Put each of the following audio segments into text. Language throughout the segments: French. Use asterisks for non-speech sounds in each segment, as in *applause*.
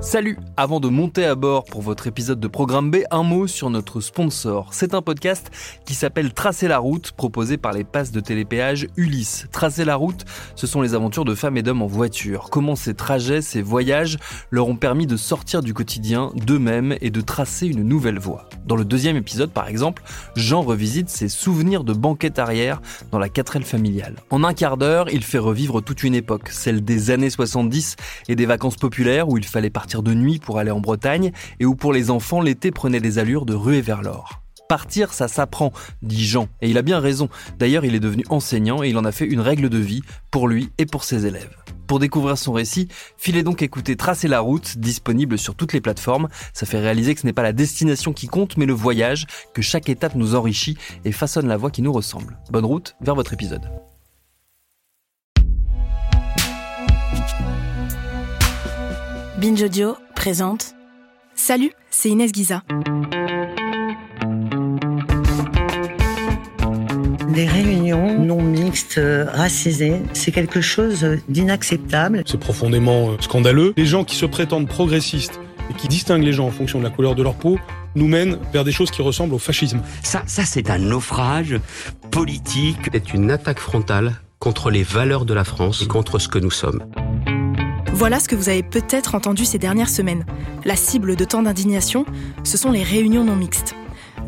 Salut Avant de monter à bord pour votre épisode de Programme B, un mot sur notre sponsor. C'est un podcast qui s'appelle Tracer la route, proposé par les passes de télépéage Ulysse. Tracer la route, ce sont les aventures de femmes et d'hommes en voiture. Comment ces trajets, ces voyages leur ont permis de sortir du quotidien d'eux-mêmes et de tracer une nouvelle voie. Dans le deuxième épisode, par exemple, Jean revisite ses souvenirs de banquette arrière dans la 4L familiale. En un quart d'heure, il fait revivre toute une époque, celle des années 70 et des vacances populaires où il fallait partir de nuit pour aller en Bretagne et où pour les enfants l'été prenait des allures de ruée vers l'or. Partir, ça s'apprend, dit Jean, et il a bien raison. D'ailleurs, il est devenu enseignant et il en a fait une règle de vie pour lui et pour ses élèves. Pour découvrir son récit, filez donc écouter Tracer la route, disponible sur toutes les plateformes. Ça fait réaliser que ce n'est pas la destination qui compte, mais le voyage, que chaque étape nous enrichit et façonne la voie qui nous ressemble. Bonne route vers votre épisode. Binge Audio présente Salut, c'est Inès Guiza. Des réunions non mixtes, euh, racisées, c'est quelque chose d'inacceptable. C'est profondément euh, scandaleux. Les gens qui se prétendent progressistes et qui distinguent les gens en fonction de la couleur de leur peau nous mènent vers des choses qui ressemblent au fascisme. Ça, ça c'est un naufrage politique. C'est une attaque frontale contre les valeurs de la France et contre ce que nous sommes. Voilà ce que vous avez peut-être entendu ces dernières semaines. La cible de temps d'indignation, ce sont les réunions non mixtes.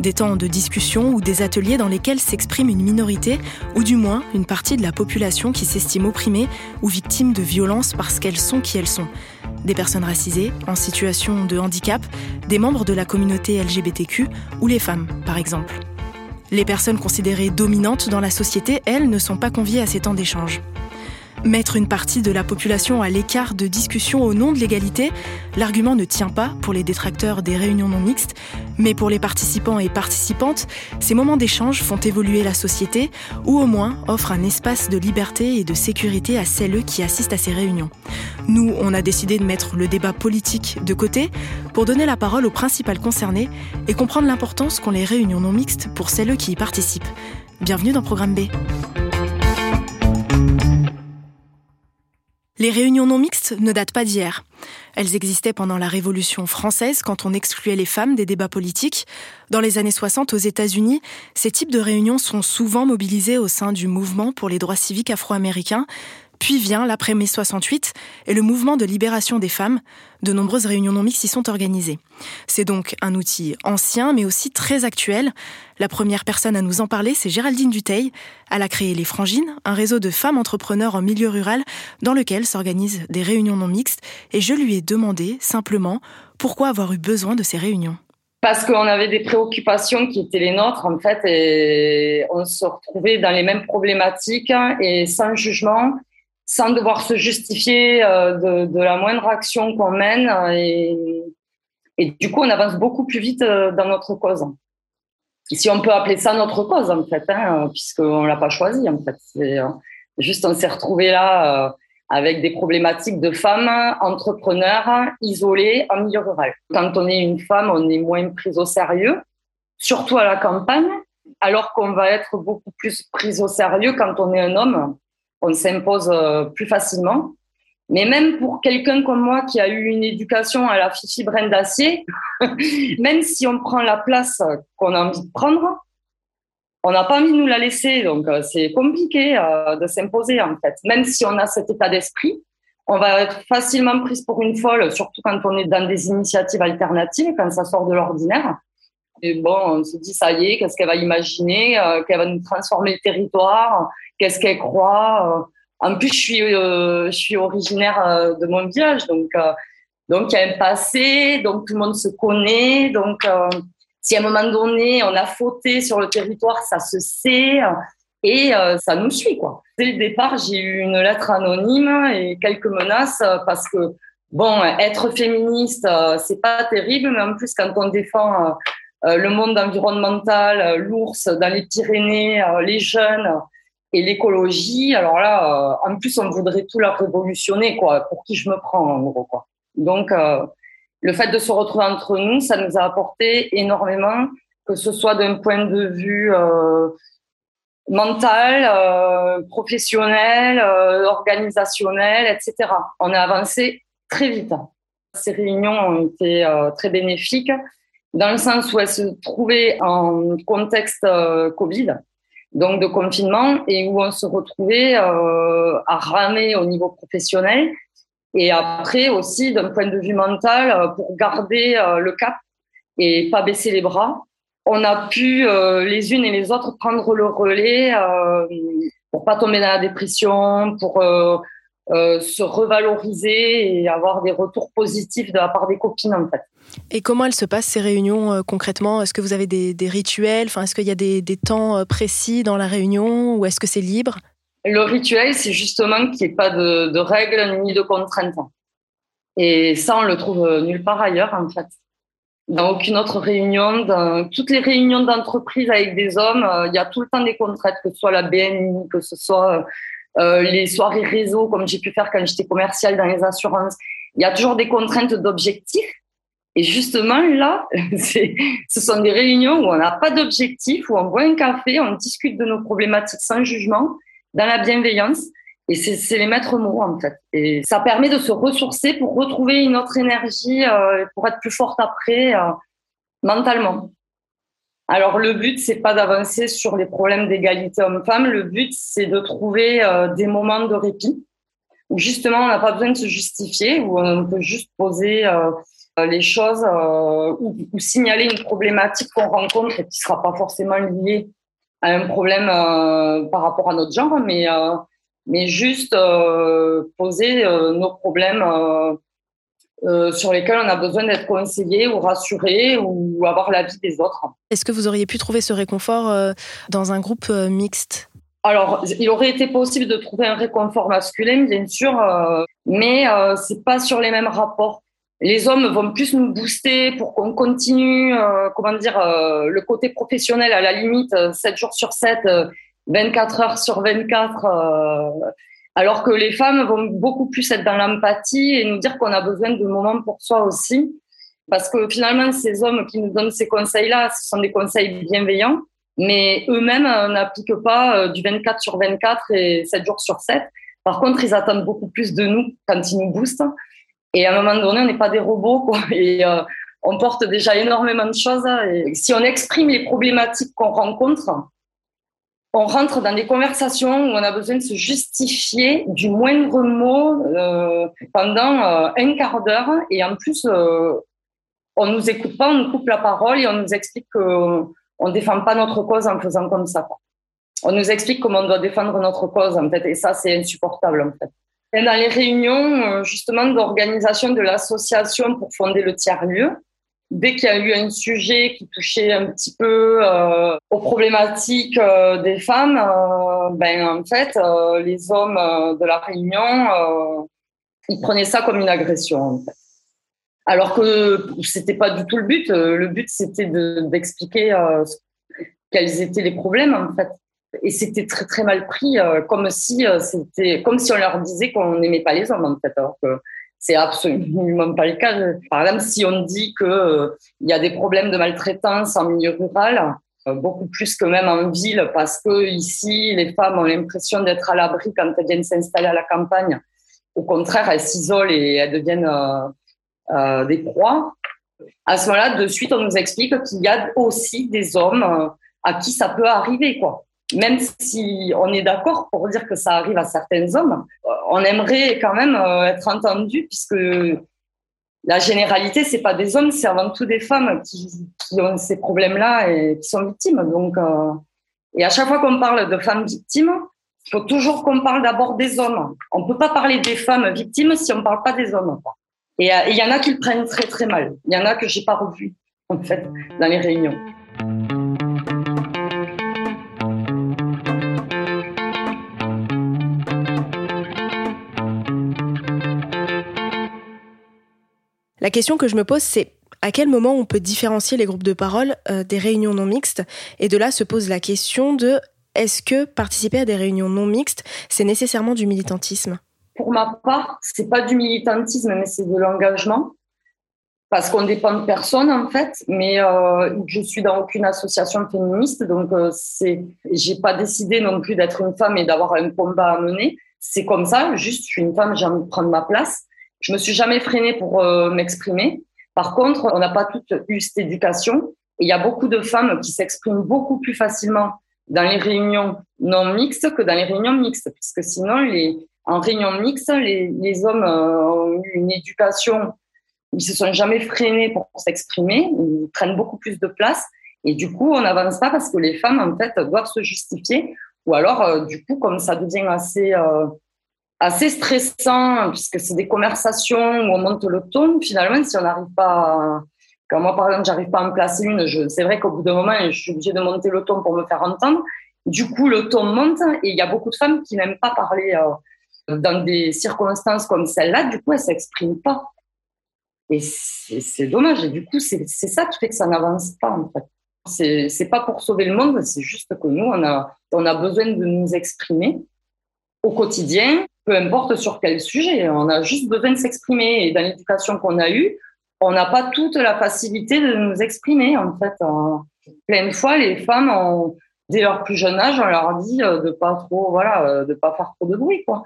Des temps de discussion ou des ateliers dans lesquels s'exprime une minorité, ou du moins une partie de la population qui s'estime opprimée ou victime de violences parce qu'elles sont qui elles sont. Des personnes racisées, en situation de handicap, des membres de la communauté LGBTQ ou les femmes, par exemple. Les personnes considérées dominantes dans la société, elles, ne sont pas conviées à ces temps d'échange. Mettre une partie de la population à l'écart de discussions au nom de l'égalité, l'argument ne tient pas pour les détracteurs des réunions non mixtes, mais pour les participants et participantes, ces moments d'échange font évoluer la société ou au moins offrent un espace de liberté et de sécurité à celles qui assistent à ces réunions. Nous, on a décidé de mettre le débat politique de côté pour donner la parole aux principales concernées et comprendre l'importance qu'ont les réunions non mixtes pour celles qui y participent. Bienvenue dans Programme B. Les réunions non mixtes ne datent pas d'hier. Elles existaient pendant la Révolution française quand on excluait les femmes des débats politiques. Dans les années 60 aux États-Unis, ces types de réunions sont souvent mobilisés au sein du mouvement pour les droits civiques afro-américains, puis vient l'après-mai 68 et le mouvement de libération des femmes. De nombreuses réunions non mixtes y sont organisées. C'est donc un outil ancien mais aussi très actuel. La première personne à nous en parler, c'est Géraldine Duteil. Elle a créé Les Frangines, un réseau de femmes entrepreneurs en milieu rural dans lequel s'organisent des réunions non mixtes et je lui ai demandé simplement pourquoi avoir eu besoin de ces réunions parce qu'on avait des préoccupations qui étaient les nôtres, en fait, et on se retrouvait dans les mêmes problématiques et sans jugement sans devoir se justifier euh, de, la moindre action qu'on mène. Et, et, du coup, on avance beaucoup plus vite euh, dans notre cause. Si on peut appeler ça notre cause, en fait, hein, puisqu'on ne l'a pas choisi, en fait. C'est euh, juste, on s'est retrouvé là avec des problématiques de femmes entrepreneurs isolées en milieu rural. Quand on est une femme, on est moins prise au sérieux, surtout à la campagne, alors qu'on va être beaucoup plus prise au sérieux quand on est un homme on s'impose euh, plus facilement. Mais même pour quelqu'un comme moi qui a eu une éducation à la fifi brin d'acier, *laughs* même si on prend la place qu'on a envie de prendre, on n'a pas envie de nous la laisser. Donc, euh, c'est compliqué euh, de s'imposer, en fait. Même si on a cet état d'esprit, on va être facilement prise pour une folle, surtout quand on est dans des initiatives alternatives, quand ça sort de l'ordinaire. Et bon, on se dit, ça y est, qu'est-ce qu'elle va imaginer, qu'elle va nous transformer le territoire, qu'est-ce qu'elle croit. Euh. En plus, je suis, euh, je suis originaire euh, de mon village, donc donc il y a un passé, donc tout le monde se connaît, donc si à un moment donné on a fauté sur le territoire, ça se sait. Et ça nous suit, quoi. Dès le départ, j'ai eu une lettre anonyme et quelques menaces parce que, bon, être féministe, c'est pas terrible, mais en plus, quand on défend le monde environnemental, l'ours dans les Pyrénées, les jeunes et l'écologie, alors là, en plus, on voudrait tout leur révolutionner, quoi. Pour qui je me prends, en gros, quoi. Donc, le fait de se retrouver entre nous, ça nous a apporté énormément, que ce soit d'un point de vue euh, mental, euh, professionnel, euh, organisationnel, etc. On a avancé très vite. Ces réunions ont été euh, très bénéfiques dans le sens où elles se trouvaient en contexte euh, Covid, donc de confinement, et où on se retrouvait à ramer au niveau professionnel, et après aussi, d'un point de vue mental, euh, pour garder euh, le cap et pas baisser les bras, on a pu euh, les unes et les autres prendre le relais pour pas tomber dans la dépression, pour se revaloriser et avoir des retours positifs de la part des copines en fait. Et comment elles se passent ces réunions concrètement? Est-ce que vous avez des, rituels? Enfin, Est-ce qu'il y a des, temps précis dans la réunion ou est-ce que c'est libre? Le rituel, c'est justement qu'il n'y ait pas de, règles ni de contraintes. Et ça, on le trouve nulle part ailleurs, en fait. Dans aucune autre réunion, dans toutes les réunions d'entreprise avec des hommes, euh, il y a tout le temps des contraintes, que ce soit la BNI, que ce soit euh, les soirées réseau, comme j'ai pu faire quand j'étais commerciale dans les assurances. Il y a toujours des contraintes d'objectifs. Et justement, là, *laughs* ce sont des réunions où on n'a pas d'objectif, où on boit un café, on discute de nos problématiques sans jugement dans la bienveillance. Et c'est les maîtres mots, en fait. Et ça permet de se ressourcer pour retrouver une autre énergie, euh, pour être plus forte après, euh, mentalement. Alors, le but, c'est pas d'avancer sur les problèmes d'égalité homme-femme. Le but, c'est de trouver euh, des moments de répit où, justement, on n'a pas besoin de se justifier, où on peut juste poser les choses ou, ou, signaler une problématique qu'on rencontre et qui sera pas forcément liée à un problème euh, par rapport à notre genre, mais, euh, mais juste euh, poser nos problèmes sur lesquels on a besoin d'être conseillé ou rassuré ou avoir l'avis des autres. Est-ce que vous auriez pu trouver ce réconfort dans un groupe mixte? Alors, il aurait été possible de trouver un réconfort masculin, bien sûr, mais c'est pas sur les mêmes rapports les hommes vont plus nous booster pour qu'on continue, euh, comment dire, euh, le côté professionnel à la limite, 7 euh, jours sur 7, 24 heures sur 24, alors que les femmes vont beaucoup plus être dans l'empathie et nous dire qu'on a besoin de moments pour soi aussi. Parce que finalement, ces hommes qui nous donnent ces conseils-là, ce sont des conseils bienveillants, mais eux-mêmes n'appliquent pas du 24 sur 24 et 7 jours sur 7. Par contre, ils attendent beaucoup plus de nous quand ils nous boostent. Et à un moment donné, on n'est pas des robots, quoi. *laughs* Et euh, on porte déjà énormément de choses. Et si on exprime les problématiques qu'on rencontre, on rentre dans des conversations où on a besoin de se justifier du moindre mot euh, pendant euh, un quart d'heure. Et en plus, euh, on nous écoute pas, on nous coupe la parole et on nous explique qu'on ne défend pas notre cause en faisant comme ça. On nous explique comment on doit défendre notre cause, en fait. Et ça, c'est insupportable, en fait dans les réunions euh, justement d'organisation de l'association pour fonder le tiers-lieu, dès qu'il y a eu un sujet qui touchait un petit peu euh, aux problématiques euh, des femmes, ben en fait, les hommes de la réunion, ils prenaient ça comme une agression. Alors que c'était pas du tout le but. Le but c'était d'expliquer quels étaient les problèmes en fait et c'était très très mal pris, euh, comme si euh, c'était comme si on leur disait qu'on n'aimait pas les hommes en fait, alors que c'est absolument pas le cas. Par exemple, si on dit que euh, y a des problèmes de maltraitance en milieu rural, beaucoup plus que même en ville, parce que ici les femmes ont l'impression d'être à l'abri quand elles viennent s'installer à la campagne. Au contraire, elles s'isolent et elles deviennent des proies. À ce moment-là, de suite, on nous explique qu'il y a aussi des hommes à qui ça peut arriver, quoi même si on est d'accord pour dire que ça arrive à certains hommes, euh, on aimerait quand même euh, être entendu puisque la généralité, c'est pas des hommes, c'est avant tout des femmes qui, ont ces problèmes-là et qui sont victimes. Donc, euh, et à chaque fois qu'on parle de femmes victimes, il faut toujours qu'on parle d'abord des hommes. On peut pas parler des femmes victimes si on parle pas des hommes. Et il y en a qui le prennent très très mal. Il y en a que j'ai pas revu en fait dans les réunions. La question que je me pose, c'est à quel moment on peut différencier les groupes de parole euh, des réunions non mixtes? Et de là se pose la question de est-ce que participer à des réunions non mixtes, c'est nécessairement du militantisme? Pour ma part, c'est pas du militantisme, mais c'est de l'engagement. Parce qu'on dépend de personne en fait, mais euh, je suis dans aucune association féministe, donc euh, c'est, j'ai pas décidé non plus d'être une femme et d'avoir un combat à mener. C'est comme ça, juste je suis une femme, j'ai envie de prendre ma place. Je me suis jamais freinée pour euh, m'exprimer. Par contre, on n'a pas toutes eu cette éducation. Il y a beaucoup de femmes qui s'expriment beaucoup plus facilement dans les réunions non mixtes que dans les réunions mixtes, puisque sinon, les, en réunion mixte, les, les hommes euh, ont eu une éducation, ils se sont jamais freinés pour s'exprimer, ils prennent beaucoup plus de place, et du coup, on n'avance pas parce que les femmes, en fait, doivent se justifier, ou alors, euh, du coup, comme ça devient assez assez stressant puisque c'est des conversations où on monte le ton. Finalement, si on n'arrive pas, quand moi par exemple, j'arrive pas à en placer une, c'est vrai qu'au bout d'un moment, je suis obligée de monter le ton pour me faire entendre. Du coup, le ton monte et il y a beaucoup de femmes qui n'aiment pas parler euh, dans des circonstances comme celle-là. Du coup, elles s'expriment pas. Et c'est dommage. Et du coup, c'est ça qui fait que ça n'avance pas en fait. C'est pas pour sauver le monde, c'est juste que nous, on a, on a besoin de nous exprimer au quotidien peu importe sur quel sujet. On a juste besoin de s'exprimer. Et dans l'éducation qu'on a eue, on n'a pas toute la facilité de nous exprimer. En fait, plein de fois, les femmes, dès leur plus jeune âge, on leur dit euh, de pas trop, voilà, euh, de pas faire trop de bruit, quoi,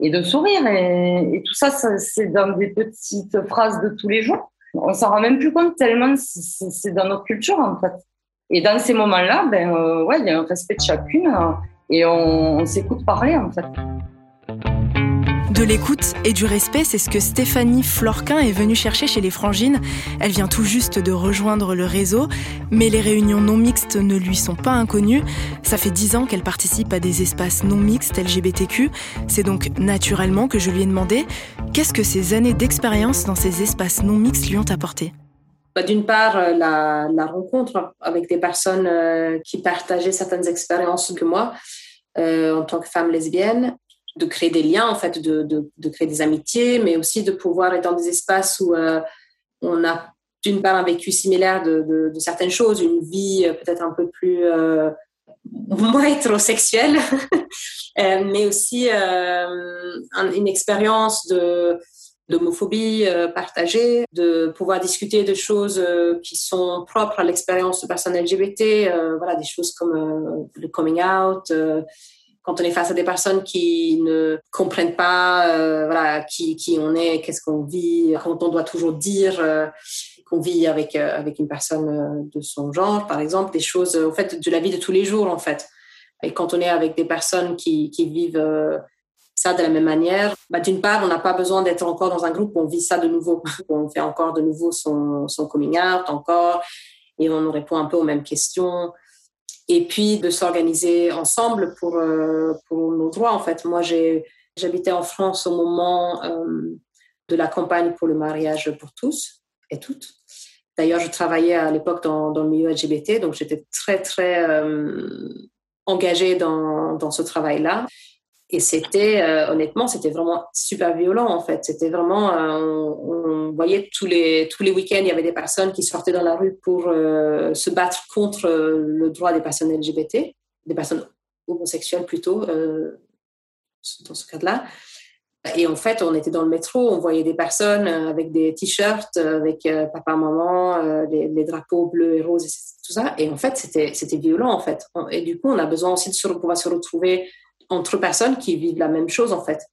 et de sourire. Et, tout ça, c'est dans des petites phrases de tous les jours. On s'en rend même plus compte tellement c'est dans notre culture, en fait. Et dans ces moments-là, ben, euh, ouais, il y a un respect de chacune et on s'écoute parler, en fait. De l'écoute et du respect, c'est ce que Stéphanie Florquin est venue chercher chez les Frangines. Elle vient tout juste de rejoindre le réseau, mais les réunions non mixtes ne lui sont pas inconnues. Ça fait dix ans qu'elle participe à des espaces non mixtes LGBTQ. C'est donc naturellement que je lui ai demandé qu'est-ce que ces années d'expérience dans ces espaces non mixtes lui ont apporté? Bah, d'une part, euh, la, rencontre avec des personnes euh, qui partageaient certaines expériences que moi, euh, en tant que femme lesbienne, de créer des liens, en fait, de, de, créer des amitiés, mais aussi de pouvoir être dans des espaces où euh, on a d'une part un vécu similaire de, certaines choses, une vie euh, peut-être un peu plus euh, *laughs* moins hétérosexuelle, *laughs* mais aussi une expérience de d'homophobie partagée, de pouvoir discuter de choses qui sont propres à l'expérience de personnes LGBT, voilà, des choses comme le coming out, quand on est face à des personnes qui ne comprennent pas euh, voilà, qui, qui on est, qu'est-ce qu'on vit, quand on doit toujours dire euh, qu'on vit avec, euh, avec une personne de son genre, par exemple, des choses en fait, de la vie de tous les jours, en fait. Et quand on est avec des personnes qui, qui vivent ça de la même manière, bah, d'une part, on n'a pas besoin d'être encore dans un groupe où on vit ça de nouveau. *laughs* on fait encore de nouveau son, son coming out, encore, et on répond un peu aux mêmes questions et puis de s'organiser ensemble pour, euh, pour nos droits. En fait, moi, j'habitais en France au moment euh, de la campagne pour le mariage pour tous et toutes. D'ailleurs, je travaillais à l'époque dans, dans, le milieu LGBT, donc j'étais très, très euh, engagée dans, dans ce travail-là. Et c'était, euh, honnêtement, c'était vraiment super violent, en fait. C'était vraiment, euh, on, voyait tous les, tous les week-ends, il y avait des personnes qui sortaient dans la rue pour euh, se battre contre le droit des personnes LGBT, des personnes homosexuelles plutôt, dans ce cas-là. Et en fait, on était dans le métro, on voyait des personnes avec des t-shirts, avec papa, maman, les, drapeaux bleus et roses, et tout ça. Et en fait, c'était, violent, en fait. Et du coup, on a besoin aussi de pouvoir se retrouver entre personnes qui vivent la même chose en fait,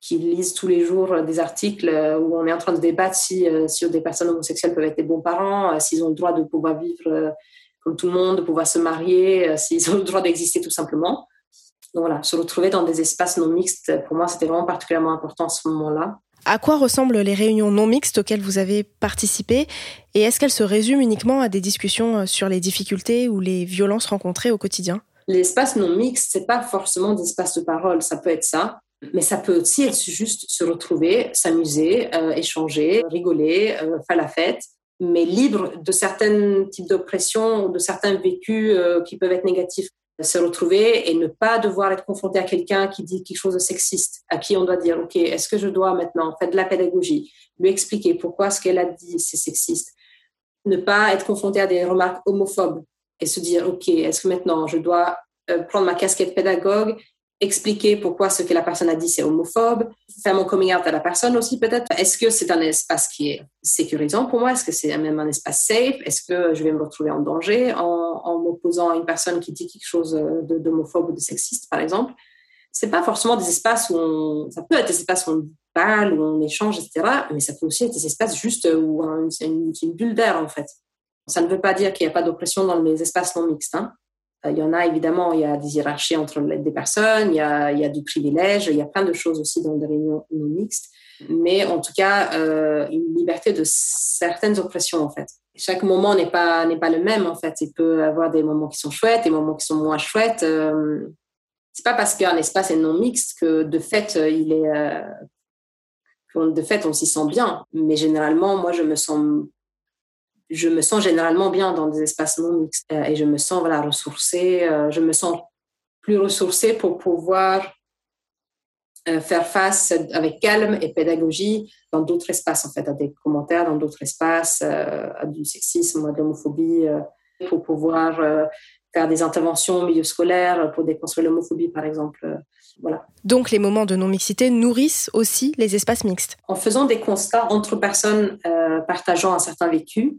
qui lisent tous les jours des articles où on est en train de débattre si, euh, si des personnes homosexuelles peuvent être des bons parents, euh, s'ils ont le droit de pouvoir vivre euh, comme tout le monde, de pouvoir se marier, s'ils ont le droit d'exister tout simplement. Donc voilà, se retrouver dans des espaces non mixtes, pour moi, c'était vraiment particulièrement important à ce moment-là. À quoi ressemblent les réunions non mixtes auxquelles vous avez participé et est-ce qu'elles se résument uniquement à des discussions sur les difficultés ou les violences rencontrées au quotidien? L'espace non mixte, c'est pas forcément des espaces de parole, ça peut être ça, mais ça peut aussi être juste se retrouver, s'amuser, euh, échanger, rigoler, euh, faire la fête, mais libre de certains types d'oppression de certains vécus euh, qui peuvent être négatifs. se retrouver et ne pas devoir être confronté à quelqu'un qui dit quelque chose de sexiste, à qui on doit dire, OK, est-ce que je dois maintenant faire de la pédagogie, lui expliquer pourquoi ce qu'elle a dit, c'est sexiste, ne pas être confronté à des remarques homophobes et se dire, OK, est-ce que maintenant je dois euh, prendre ma casquette pédagogue expliquer pourquoi ce que la personne a dit c'est homophobe, faire mon coming out à la personne aussi peut-être. Est-ce que c'est un espace qui est sécurisant pour moi? Est-ce que c'est même un espace safe? Est-ce que je vais me retrouver en danger en, m'opposant à une personne qui dit quelque chose d'homophobe ou de sexiste, par exemple? C'est pas forcément des espaces où on, ça peut être des espaces où on parle, où on échange, etc. Mais ça peut aussi être des espaces juste où c'est une, une, bulle d'air en fait. Ça ne veut pas dire qu'il n'y a pas d'oppression dans les espaces non mixtes. Hein. Euh, il y en a évidemment, il y a des hiérarchies entre des personnes, il y a, du privilège, il y a plein de choses aussi dans des réunions non mixtes, mais en tout cas, euh, une liberté de certaines oppressions en fait. Chaque moment n'est pas pas le même en fait. Il peut y avoir des moments qui sont chouettes, des moments qui sont moins chouettes. Euh, c'est pas parce qu'un espace est non mixte que de fait il est euh, de fait on s'y sent bien. Mais généralement, moi je me sens je me sens généralement bien dans des espaces non mixtes euh, et je me sens voilà, ressourcée, euh, je me sens plus ressourcée pour pouvoir euh, faire face avec calme et pédagogie dans d'autres espaces, en fait, à des commentaires dans d'autres espaces, à du sexisme, à de l'homophobie, pour pouvoir faire des interventions au milieu scolaire pour déconstruire l'homophobie, par exemple. Voilà. Donc les moments de non-mixité nourrissent aussi les espaces mixtes. En faisant des constats entre personnes partageant un certain vécu,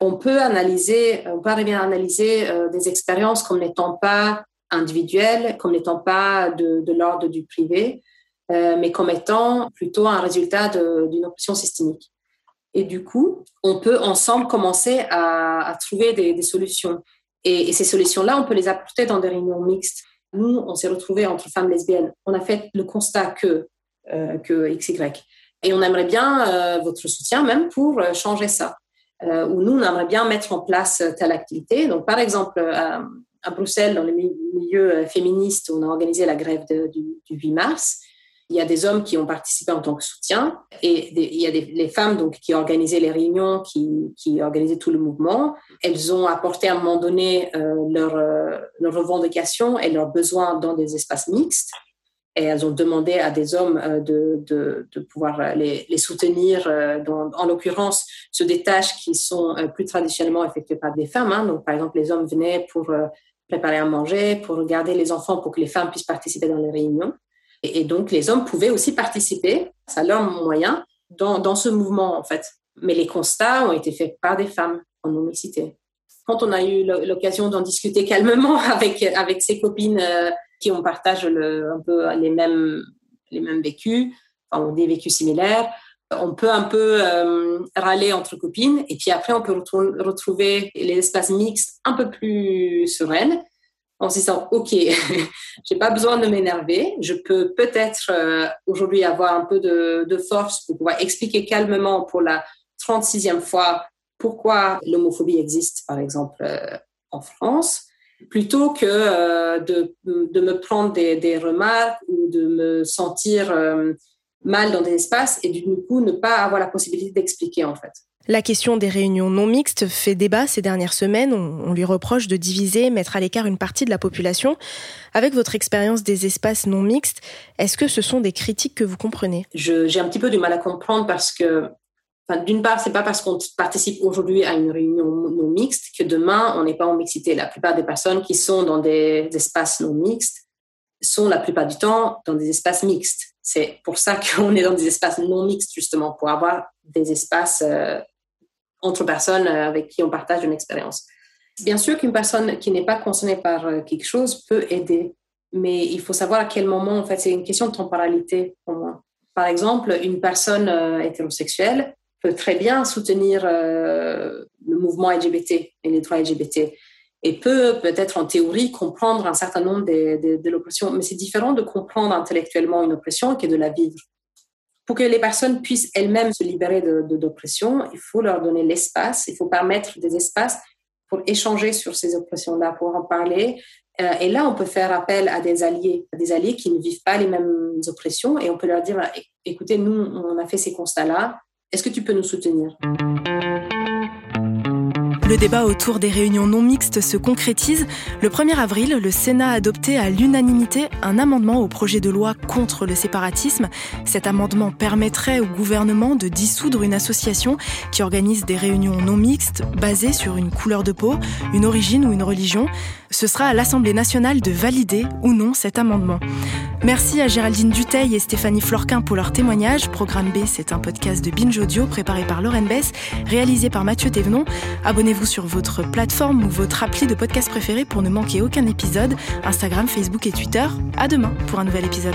on peut analyser, on peut arriver à analyser euh, des expériences comme n'étant pas individuelles, comme n'étant pas de, l'ordre du privé, euh, mais comme étant plutôt un résultat d'une oppression systémique. Et du coup, on peut ensemble commencer à, trouver des, solutions. Et, ces solutions-là, on peut les apporter dans des réunions mixtes. Nous, on s'est retrouvés entre femmes lesbiennes. On a fait le constat que, euh, que XY. Et on aimerait bien votre soutien même pour changer ça euh, où nous, on aimerait bien mettre en place euh, telle activité. Donc, par exemple, euh, à, Bruxelles, dans le milieu féministe, on a organisé la grève du, du, 8 mars. Il y a des hommes qui ont participé en tant que soutien et il y a des, les femmes donc qui organisaient les réunions, qui, qui organisaient tout le mouvement. Elles ont apporté à un moment donné leurs leur revendications et leurs besoins dans des espaces mixtes et elles ont demandé à des hommes euh, de, de, pouvoir les, les soutenir, euh, en l'occurrence, sur des tâches qui sont euh, plus traditionnellement effectuées par des femmes. Hein. Donc, par exemple, les hommes venaient pour préparer à manger, pour regarder les enfants, pour que les femmes puissent participer dans les réunions. Et, donc, les hommes pouvaient aussi participer, à leur moyen, dans, dans ce mouvement, en fait. Mais les constats ont été faits par des femmes en non-mixité. Quand on a eu l'occasion d'en discuter calmement *laughs* avec, avec ses copines qui on partage un peu les mêmes, les mêmes vécus, enfin, des vécus similaires. On peut un peu euh, râler entre copines et puis après on peut retrouver les espaces mixtes un peu plus sereines en se disant ok, *laughs* j'ai pas besoin de m'énerver, je peux peut-être euh, aujourd'hui avoir un peu de, de, force pour pouvoir expliquer calmement pour la 36e fois pourquoi l'homophobie existe par exemple euh, en France plutôt que euh, de, de, me prendre des, des, remarques ou de me sentir euh, mal dans des espaces et du coup ne pas avoir la possibilité d'expliquer en fait. La question des réunions non mixtes fait débat ces dernières semaines. On, lui reproche de diviser, mettre à l'écart une partie de la population. Avec votre expérience des espaces non mixtes, est-ce que ce sont des critiques que vous comprenez? J'ai un petit peu du mal à comprendre parce que d'une part, c'est pas parce qu'on participe aujourd'hui à une réunion non mixte que demain on n'est pas en mixité. La plupart des personnes qui sont dans des espaces non mixtes sont la plupart du temps dans des espaces mixtes. C'est pour ça *laughs* qu'on est dans des espaces non mixtes justement pour avoir des espaces euh, entre personnes euh, avec qui on partage une expérience. Bien sûr qu'une personne qui n'est pas concernée par euh, quelque chose peut aider, mais il faut savoir à quel moment. En fait, c'est une question de temporalité pour moi. Par exemple, une personne hétérosexuelle peut très bien soutenir euh, le mouvement LGBT et les droits LGBT et peut peut-être en théorie comprendre un certain nombre de, l'oppression, mais c'est différent de comprendre intellectuellement une oppression que de la vivre. Pour que les personnes puissent elles-mêmes se libérer de, il faut leur donner l'espace, il faut permettre des espaces pour échanger sur ces oppressions-là, pour en parler. Euh, et là, on peut faire appel à des alliés, à des alliés qui ne vivent pas les mêmes oppressions, et on peut leur dire, écoutez, nous, on a fait ces constats-là, est-ce que tu peux nous soutenir? Le débat autour des réunions non mixtes se concrétise. Le 1er avril, le Sénat a adopté à l'unanimité un amendement au projet de loi contre le séparatisme. Cet amendement permettrait au gouvernement de dissoudre une association qui organise des réunions non mixtes basées sur une couleur de peau, une origine ou une religion. Ce sera à l'Assemblée nationale de valider ou non cet amendement. Merci à Géraldine Duteil et Stéphanie Florquin pour leur témoignage. Programme B, c'est un podcast de Binge Audio préparé par Lauren Bess, réalisé par Mathieu Thévenon. Abonnez-vous sur votre plateforme ou votre appli de podcast préféré pour ne manquer aucun épisode. Instagram, Facebook et Twitter. À demain pour un nouvel épisode.